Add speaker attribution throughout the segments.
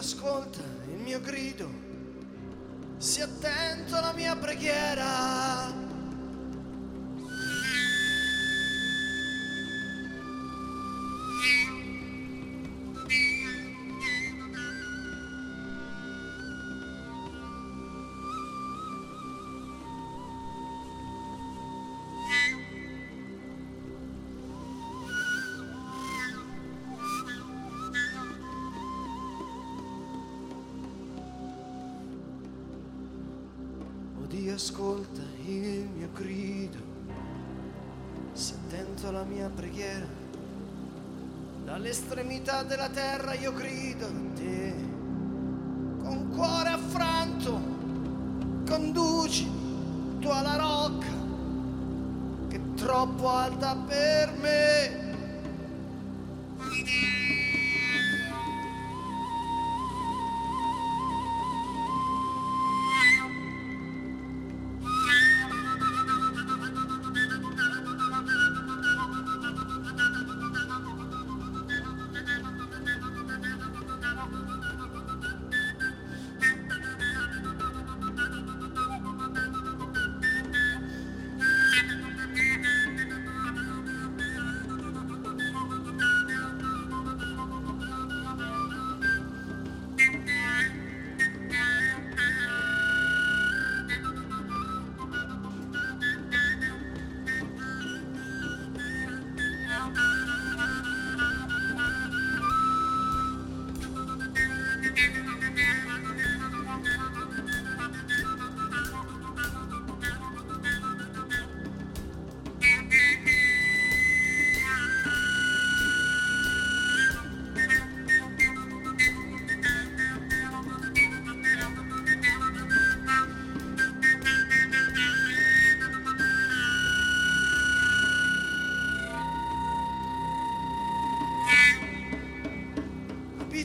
Speaker 1: ascolta il mio grido, sii attento alla mia preghiera. Ascolta il mio grido, sii attento alla mia preghiera. Dall'estremità della terra io grido a te, con cuore affranto, conduci tu alla rocca che è troppo alta per me.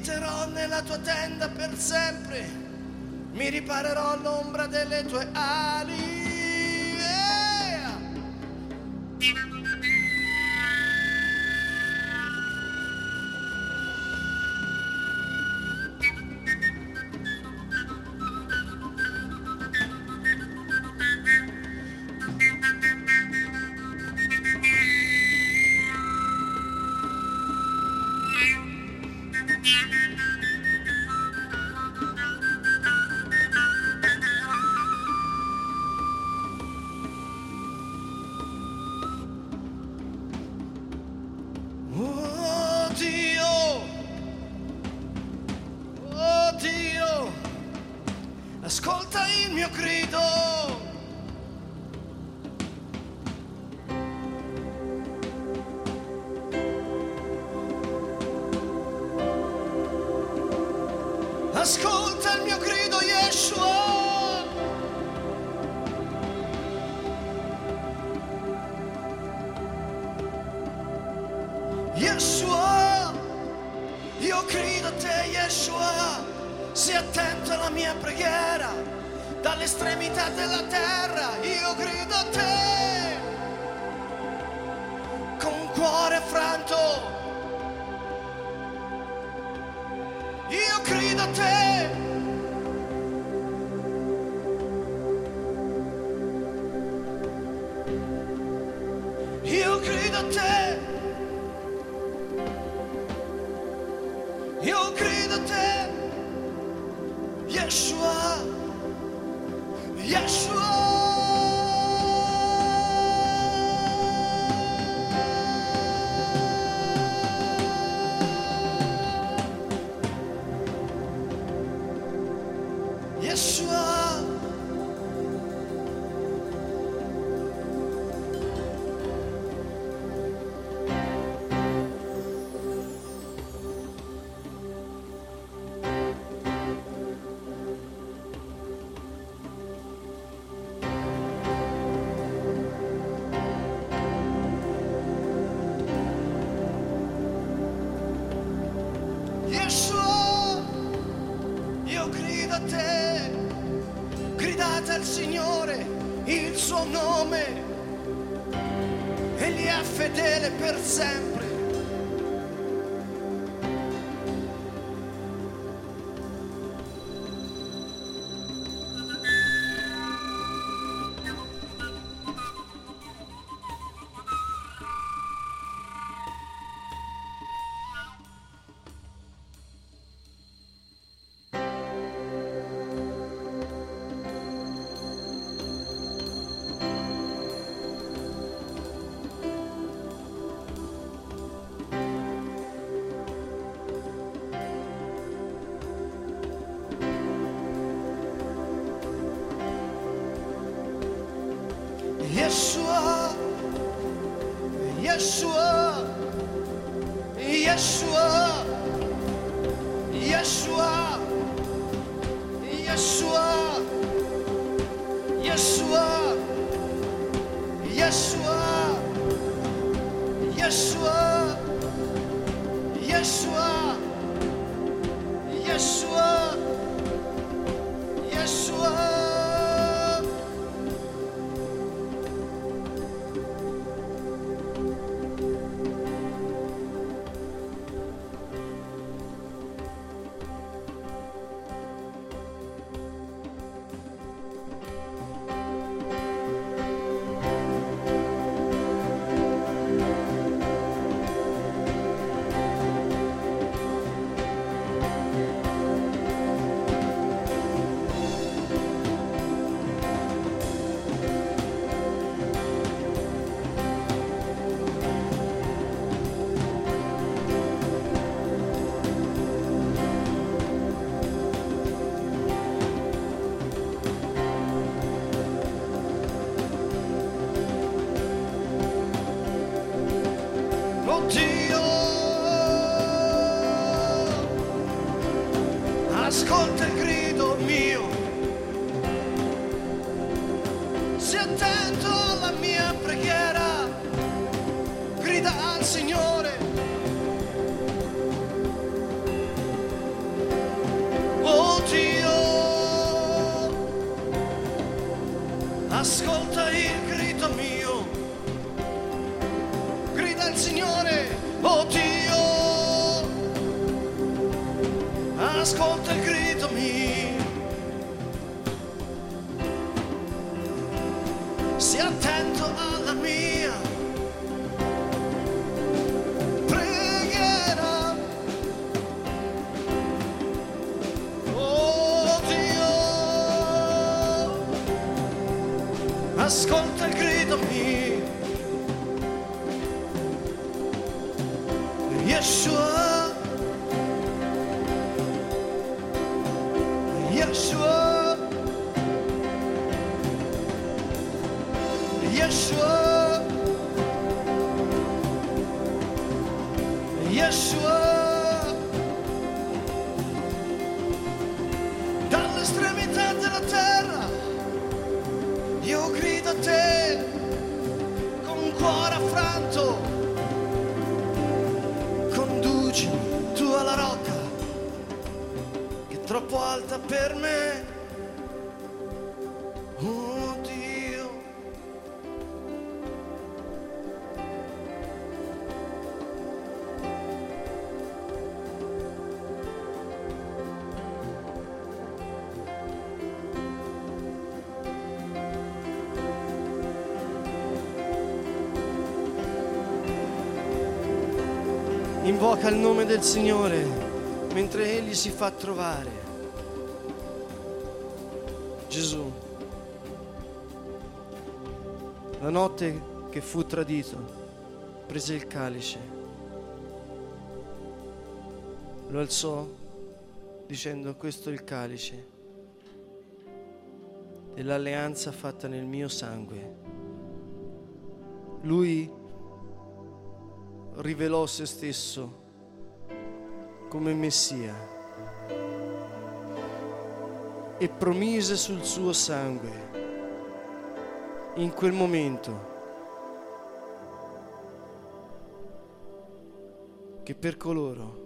Speaker 1: Abiterò nella tua tenda per sempre, mi riparerò all'ombra delle tue ali. Yeshua, io grido a te, Yeshua, sii attento alla mia preghiera, dall'estremità della terra, io grido a te, con cuore affranto, io grido a te. Io grido a te. Yeshua, Yeshua. Gridate al Signore il suo nome, egli è fedele per sempre. Yeshua, Yeshua, Yeshua, Yeshua, sii attento alla mia preghiera, grida al Signore. Oh Dio, ascolta il grido mio grida al Signore, oh Dio, ascolta il grido mio. Grido a te con un cuore affranto conducimi tu alla rocca che è troppo alta per me. Invoca il nome del Signore mentre Egli si fa trovare. Gesù, la notte che fu tradito, prese il calice, lo alzò dicendo questo è il calice dell'alleanza fatta nel mio sangue. Lui rivelò se stesso come Messia e promise sul suo sangue. In quel momento che per coloro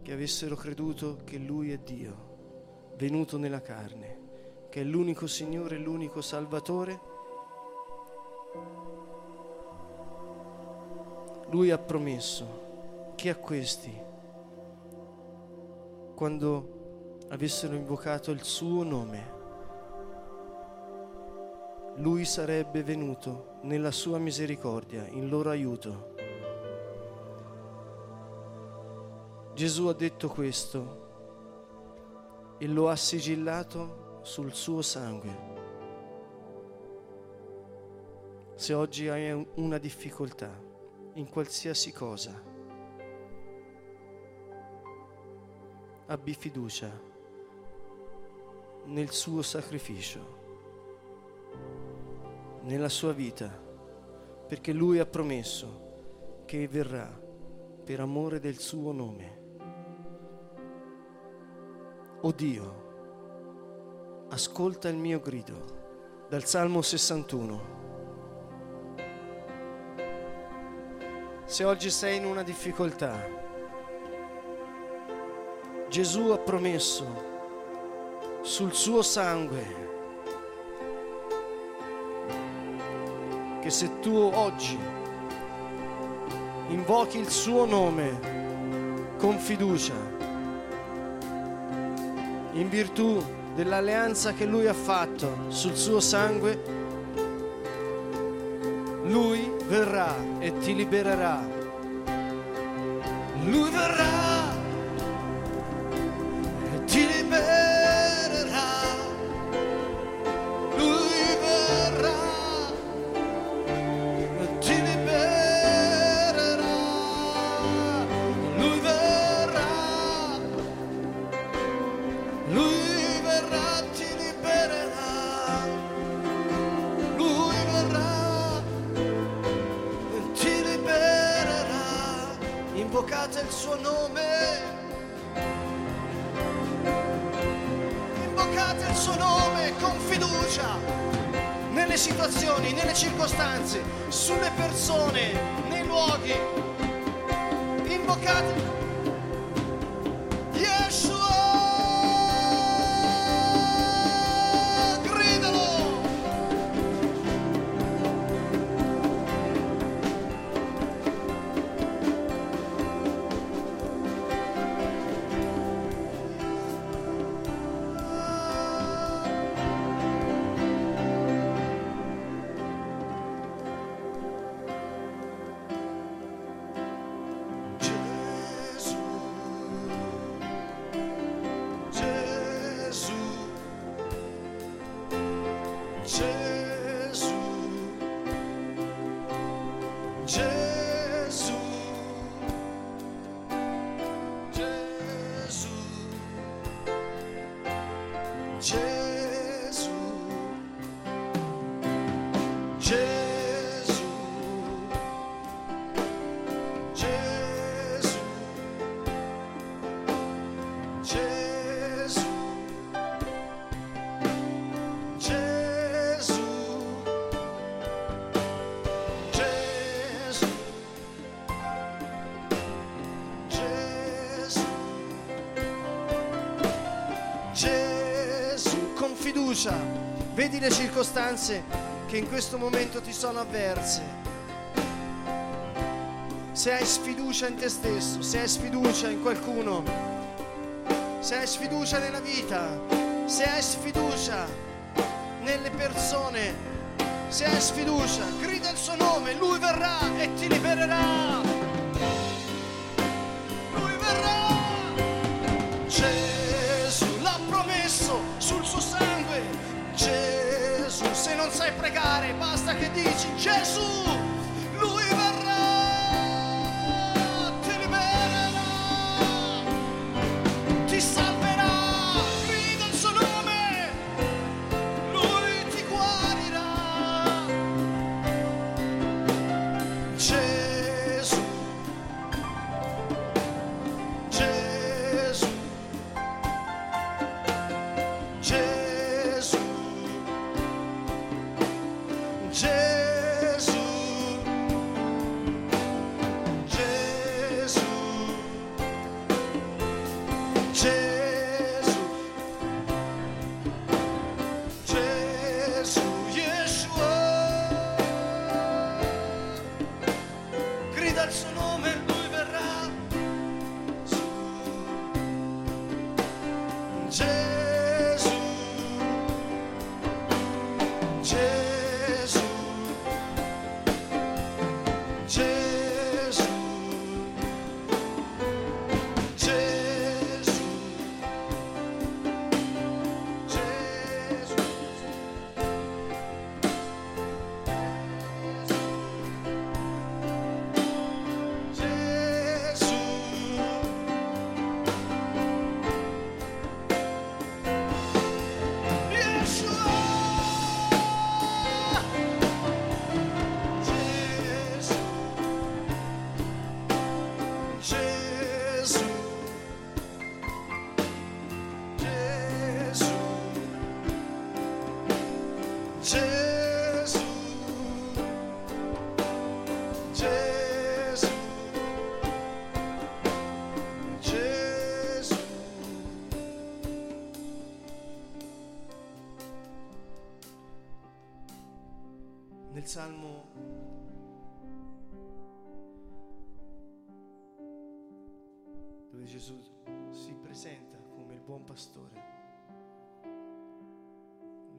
Speaker 1: che avessero creduto che Lui è Dio, venuto nella carne, che è l'unico Signore, l'unico Salvatore, Lui ha promesso che a questi, quando avessero invocato il suo nome, Lui sarebbe venuto nella sua misericordia in loro aiuto. Gesù ha detto questo e lo ha sigillato sul suo sangue. Se oggi hai una difficoltà in qualsiasi cosa, abbi fiducia nel suo sacrificio. nella sua vita, perché Lui ha promesso che verrà per amore del suo nome. O Dio, ascolta il mio grido dal Salmo 61. Se oggi sei in una difficoltà, Gesù ha promesso sul suo sangue che se tu oggi invochi il suo nome con fiducia, in virtù dell'alleanza che lui ha fatto sul suo sangue, lui verrà e ti libererà. Lui verrà suo nome. Invocate il suo nome con fiducia nelle situazioni, nelle circostanze, sulle persone, nei luoghi. Invocate le circostanze che in questo momento ti sono avverse se hai sfiducia in te stesso, se hai sfiducia in qualcuno, se hai sfiducia nella vita, se hai sfiducia nelle persone, se hai sfiducia, grida il suo nome, lui verrà e ti libererà. Dici Gesù,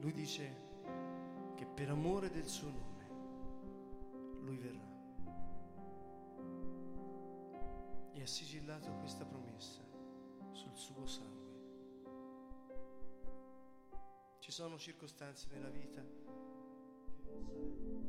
Speaker 1: lui dice che per amore del suo nome lui verrà. E ha sigillato questa promessa sul suo sangue. Ci sono circostanze nella vita che non sai.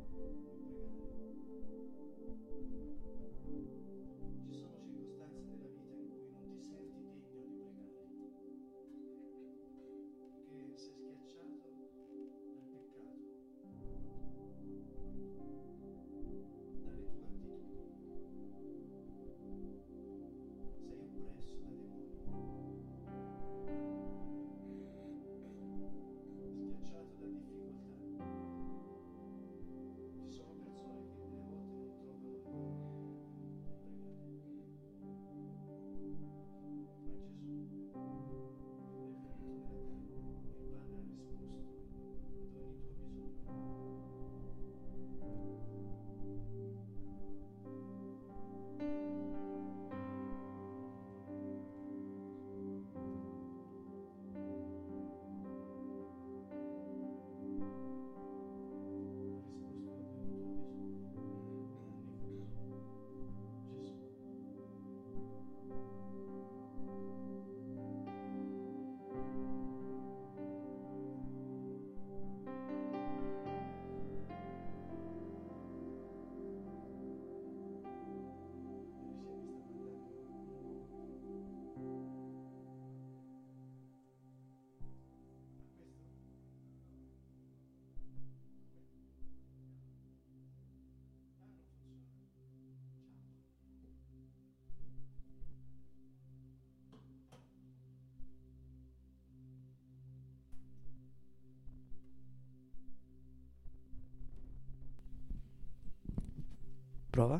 Speaker 1: Prova.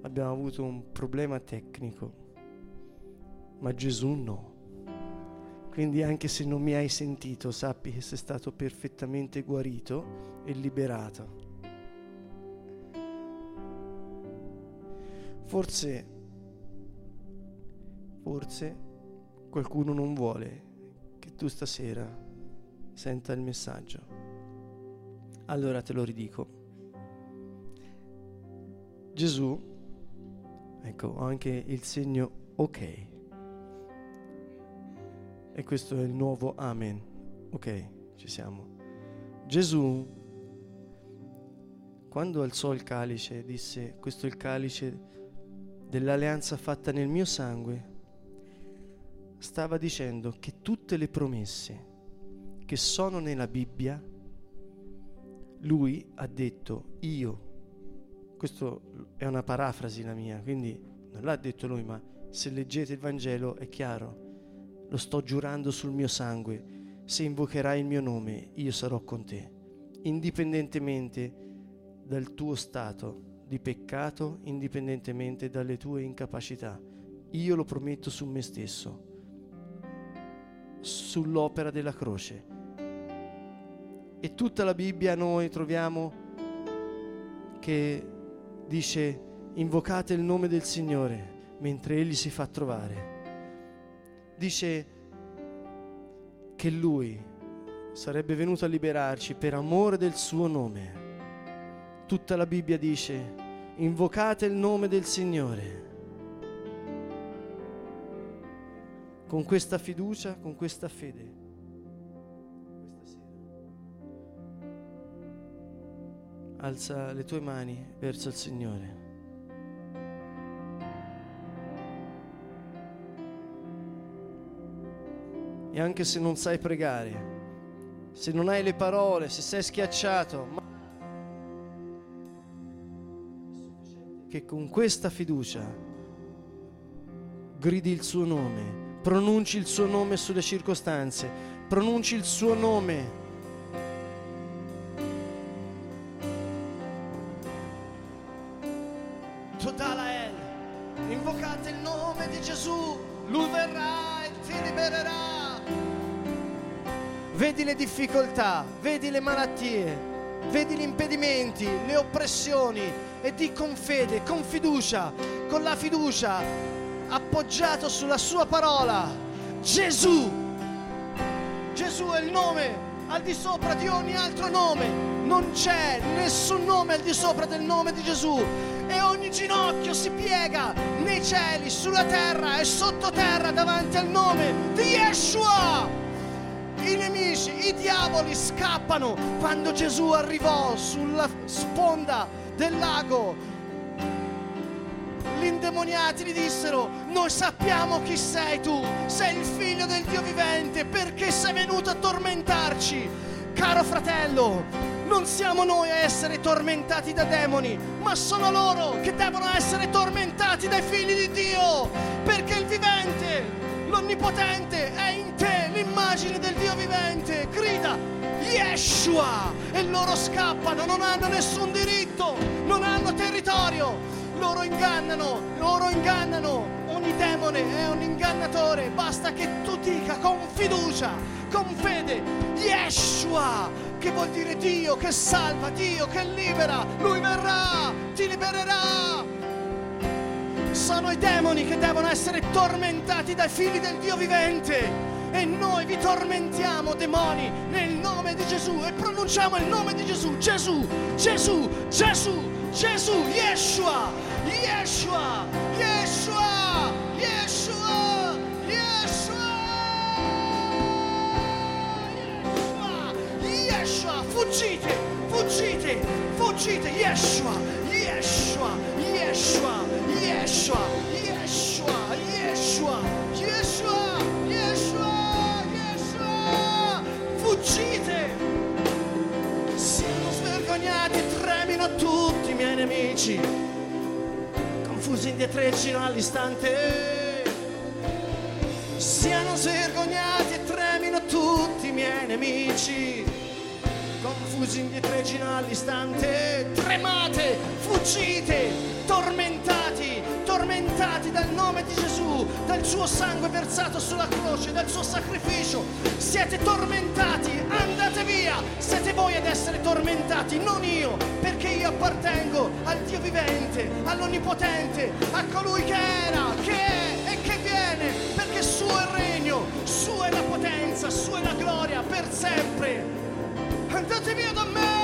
Speaker 1: Abbiamo avuto un problema tecnico, ma Gesù no. Quindi anche se non mi hai sentito, sappi che sei stato perfettamente guarito e liberato. Forse, forse qualcuno non vuole che tu stasera senta il messaggio. Allora te lo ridico. Gesù, ecco, ho anche il segno ok. E questo è il nuovo Amen. Ok, ci siamo. Gesù, quando alzò il calice, disse, questo è il calice dell'alleanza fatta nel mio sangue, stava dicendo che tutte le promesse che sono nella Bibbia, lui ha detto, io questo è una parafrasi la mia, quindi non l'ha detto lui, ma se leggete il Vangelo è chiaro, lo sto giurando sul mio sangue, se invocherai il mio nome io sarò con te, indipendentemente dal tuo stato di peccato, indipendentemente dalle tue incapacità. Io lo prometto su me stesso, sull'opera della croce. E tutta la Bibbia noi troviamo che dice invocate il nome del Signore mentre Egli si fa trovare. Dice che Lui sarebbe venuto a liberarci per amore del suo nome. Tutta la Bibbia dice invocate il nome del Signore. Con questa fiducia, con questa fede. Alza le tue mani verso il Signore. E anche se non sai pregare, se non hai le parole, se sei schiacciato, ma che con questa fiducia gridi il suo nome, pronunci il suo nome sulle circostanze, pronunci il suo nome difficoltà, vedi le malattie, vedi gli impedimenti, le oppressioni e di con fede, con fiducia, con la fiducia appoggiato sulla sua parola, Gesù. Gesù è il nome al di sopra di ogni altro nome. Non c'è nessun nome al di sopra del nome di Gesù. E ogni ginocchio si piega nei cieli, sulla terra e sottoterra davanti al nome di Yeshua. Nemici, i diavoli scappano quando Gesù arrivò sulla sponda del lago. Gli indemoniati gli dissero, noi sappiamo chi sei tu, sei il figlio del Dio vivente, perché sei venuto a tormentarci. Caro fratello, non siamo noi a essere tormentati da demoni, ma sono loro che devono essere tormentati dai figli di Dio, perché il vivente l'Onnipotente è in l'immagine del Dio vivente. Grida Yeshua e loro scappano, non hanno nessun diritto, non hanno territorio. Loro ingannano, loro ingannano. Ogni demone è un ingannatore. Basta che tu dica con fiducia, con fede, Yeshua, che vuol dire Dio che salva, Dio che libera. Lui verrà, ti libererà sono i demoni che devono essere tormentati dai figli del Dio vivente. E noi vi tormentiamo, demoni, nel nome di Gesù e pronunciamo il nome di Gesù. Gesù, Gesù, Gesù, Gesù, Yeshua, Yeshua, Yeshua, Yeshua, Yeshua, Yeshua, fuggite, fuggite, fuggite, Yeshua, Yeshua. Yeshua, Yeshua, Indietreggino all'istante. Siano svergognati e tremino tutti i miei nemici. Confusi indietreggino all'istante, tremate, fuggite, tormentati, tormentati dal nome di Gesù, dal suo sangue versato sulla croce, dal suo sacrificio. Siete tormentati, andate via. Siete voi ad essere tormentati, non io, perché io appartengo al Dio vivente, all'Onnipotente, a colui che era, che è e che viene, perché suo è il regno, sua è la potenza, sua è la gloria per sempre. Andate via da me!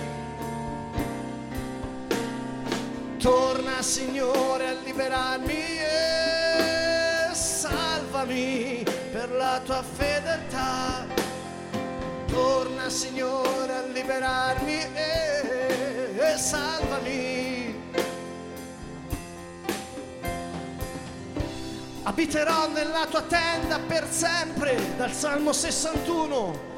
Speaker 1: Signore a liberarmi e salvami per la tua fedeltà. Torna Signore a liberarmi e salvami. Abiterò nella tua tenda per sempre, dal Salmo 61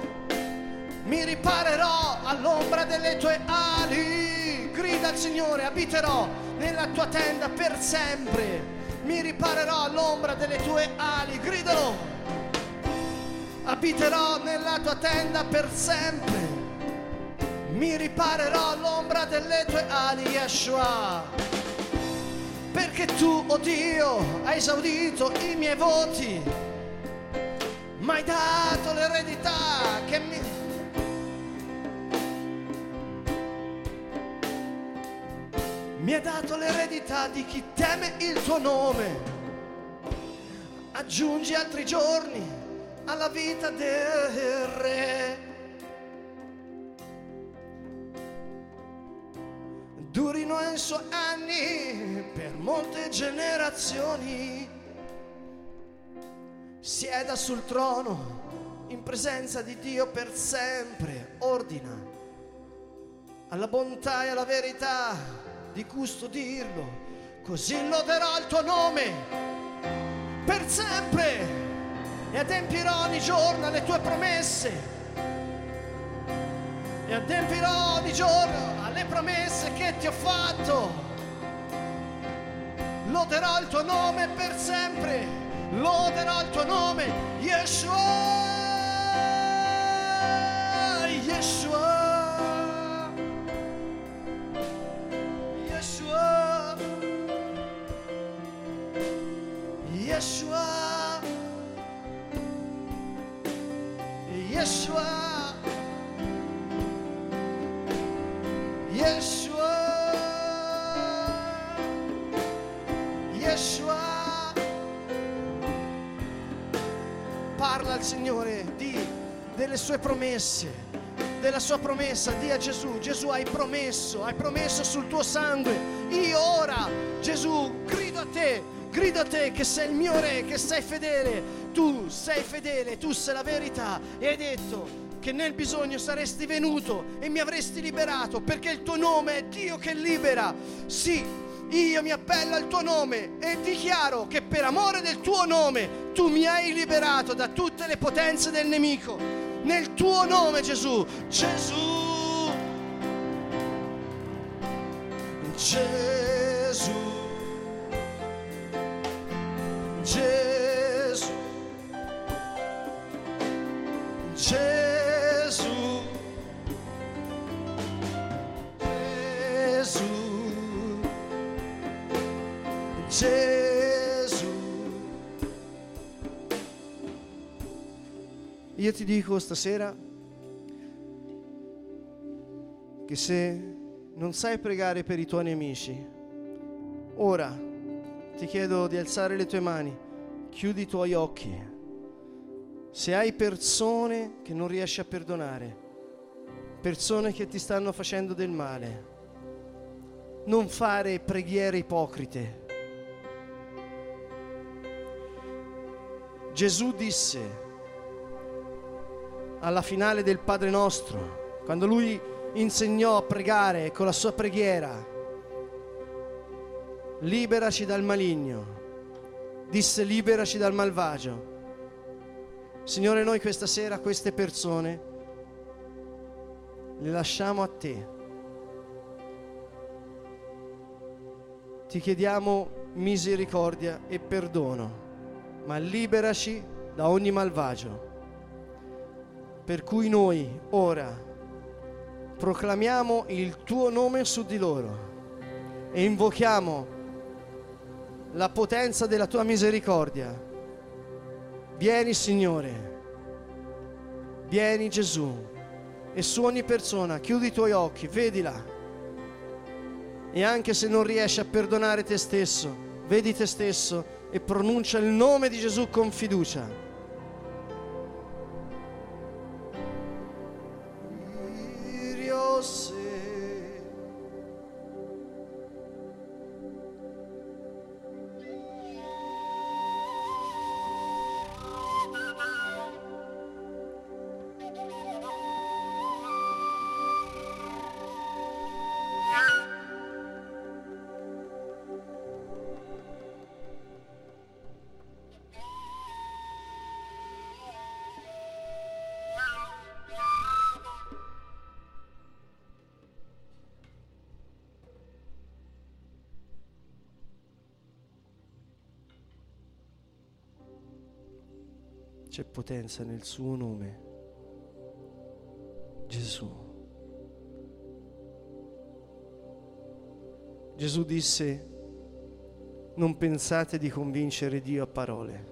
Speaker 1: mi riparerò all'ombra delle tue ali. Grida al Signore, abiterò nella tua tenda per sempre. Mi riparerò all'ombra delle tue ali. Gridalo. Abiterò nella tua tenda per sempre. Mi riparerò all'ombra delle tue ali, Yeshua. Perché tu, oh Dio, hai esaudito i miei voti. Mi hai dato l'eredità che mi mi hai dato l'eredità di chi teme il tuo nome. Aggiungi altri giorni alla vita del re. Durino i suoi anni per molte generazioni. Sieda sul trono in presenza di Dio per sempre. Ordina alla bontà e alla verità di custodirlo. Così loderò il tuo nome per sempre e adempirò ogni giorno le tue promesse. E adempirò ogni giorno alle promesse che ti ho fatto. Loderò il tuo nome per sempre. Loderò il tuo nome, Yeshua. Yeshua. Yeshua. Yeshua. Yeshua. Yeshua. Parla al Signore di, delle sue promesse della sua promessa, di a Gesù, Gesù hai promesso, hai promesso sul tuo sangue, io ora, Gesù, grido a te, grido a te che sei il mio re, che sei fedele, tu sei fedele, tu sei la verità e hai detto che nel bisogno saresti venuto e mi avresti liberato perché il tuo nome è Dio che libera. Sì, io mi appello al tuo nome e dichiaro che per amore del tuo nome tu mi hai liberato da tutte le potenze del nemico nel tuo nome Gesù. Gesù. Gesù. Io ti dico stasera che se non sai pregare per i tuoi nemici, ora ti chiedo di alzare le tue mani, chiudi i tuoi occhi. Se hai persone che non riesci a perdonare, persone che ti stanno facendo del male, non fare preghiere ipocrite. Gesù disse, alla finale del Padre nostro, quando lui insegnò a pregare con la sua preghiera, liberaci dal maligno, disse liberaci dal malvagio. Signore, noi questa sera queste persone le lasciamo a te. Ti chiediamo misericordia e perdono, ma liberaci da ogni malvagio. Per cui noi ora proclamiamo il tuo nome su di loro e invochiamo la potenza della tua misericordia. Vieni Signore, vieni Gesù e su ogni persona chiudi i tuoi occhi, vedila. E anche se non riesci a perdonare te stesso, vedi te stesso e pronuncia il nome di Gesù con fiducia. C'è potenza nel suo nome. Gesù. Gesù disse, non pensate di convincere Dio a parole.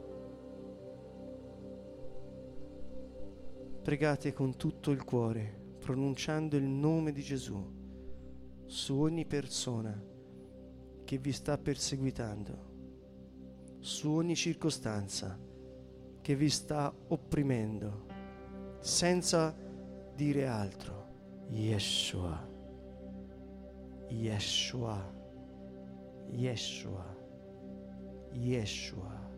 Speaker 1: Pregate con tutto il cuore, pronunciando il nome di Gesù su ogni persona che vi sta perseguitando, su ogni circostanza che vi sta opprimendo, senza dire altro. Yeshua, Yeshua, Yeshua, Yeshua,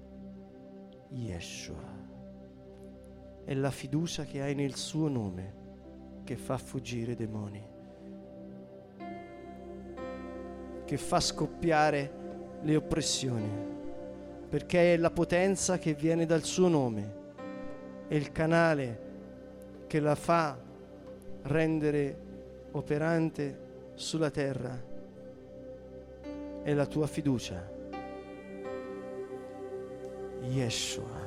Speaker 1: Yeshua. È la fiducia che hai nel suo nome che fa fuggire i demoni. che fa scoppiare le oppressioni, perché è la potenza che viene dal suo nome, è il canale che la fa rendere operante sulla terra, è la tua fiducia. Yeshua,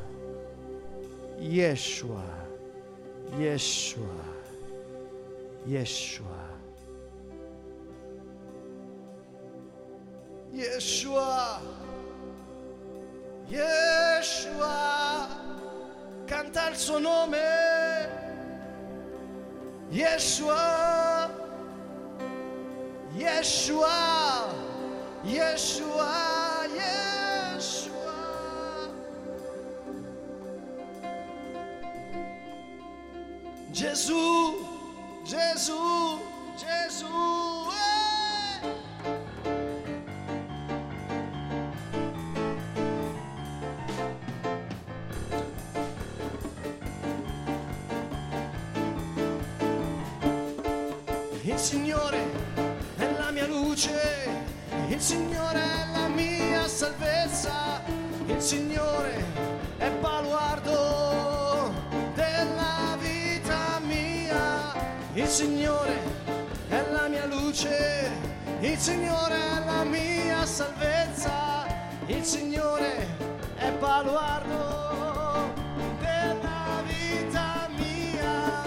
Speaker 1: Yeshua, Yeshua, Yeshua. Yeshua, Yeshua, canta il suo nome. Yeshua, Yeshua, Yeshua, Yeshua. Signore è la mia salvezza, il Signore è baluardo della vita mia.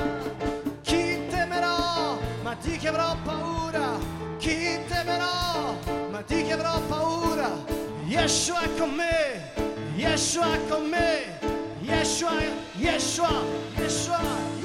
Speaker 1: Chi temerò, ma di che avrò paura? Chi temerò, ma di che avrò paura? Yeshua è con me, Yeshua è con me, Yeshua, Yeshua, Yeshua.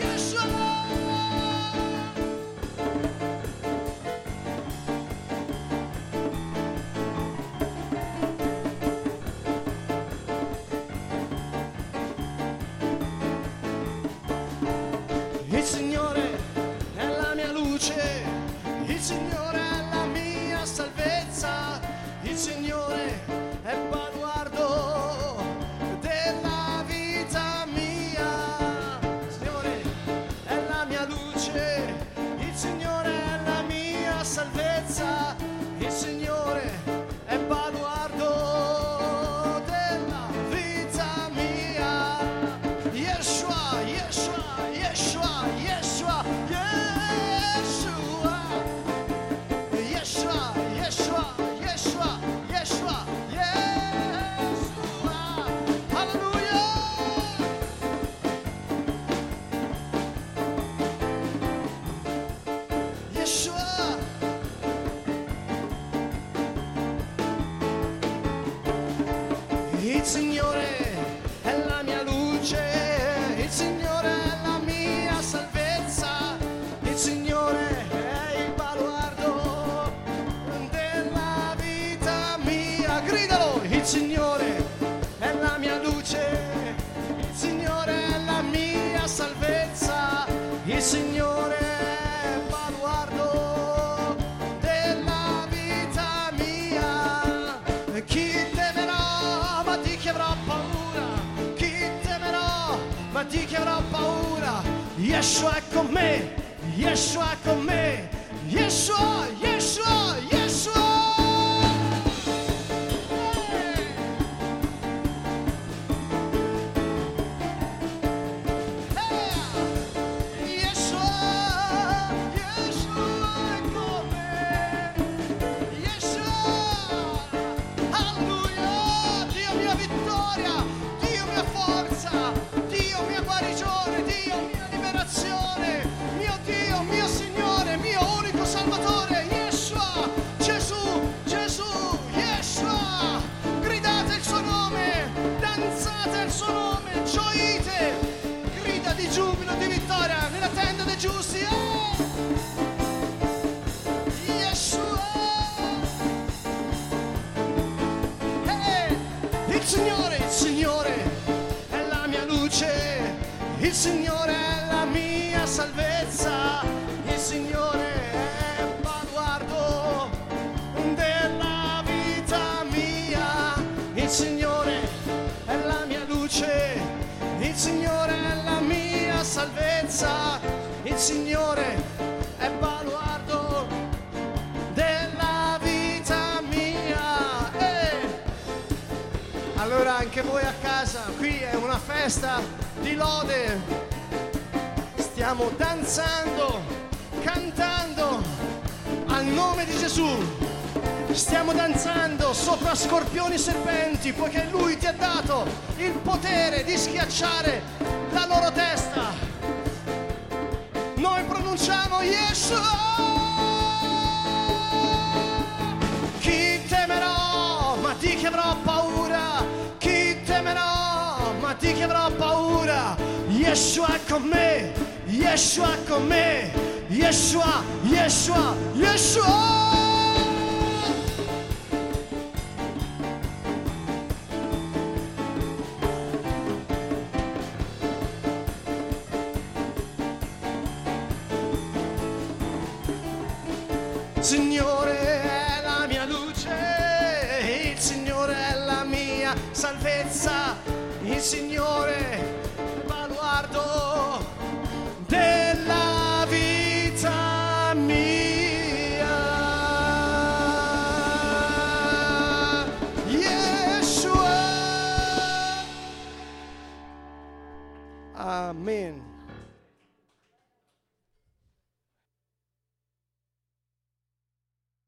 Speaker 1: Ma di chi avrà paura? Yeshua è con me, Yeshua è con me, giubilo, di vittoria nella tenda dei giusti! Eh! Yeshua! Eh, Il Signore, il Signore è la mia luce, il Signore è la mia potenza, il Signore è baluardo della vita mia. Eh! Allora anche voi a casa, qui è una festa di lode, stiamo danzando, cantando al nome di Gesù. Stiamo danzando sopra scorpioni e serpenti, poiché Lui ti ha dato il potere di schiacciare la loro testa. Noi pronunciamo Yeshua. Chi temerò, ma di che avrò paura? Chi temerò, ma di che avrò paura? Yeshua con me, Yeshua con me, Yeshua, Yeshua, Yeshua.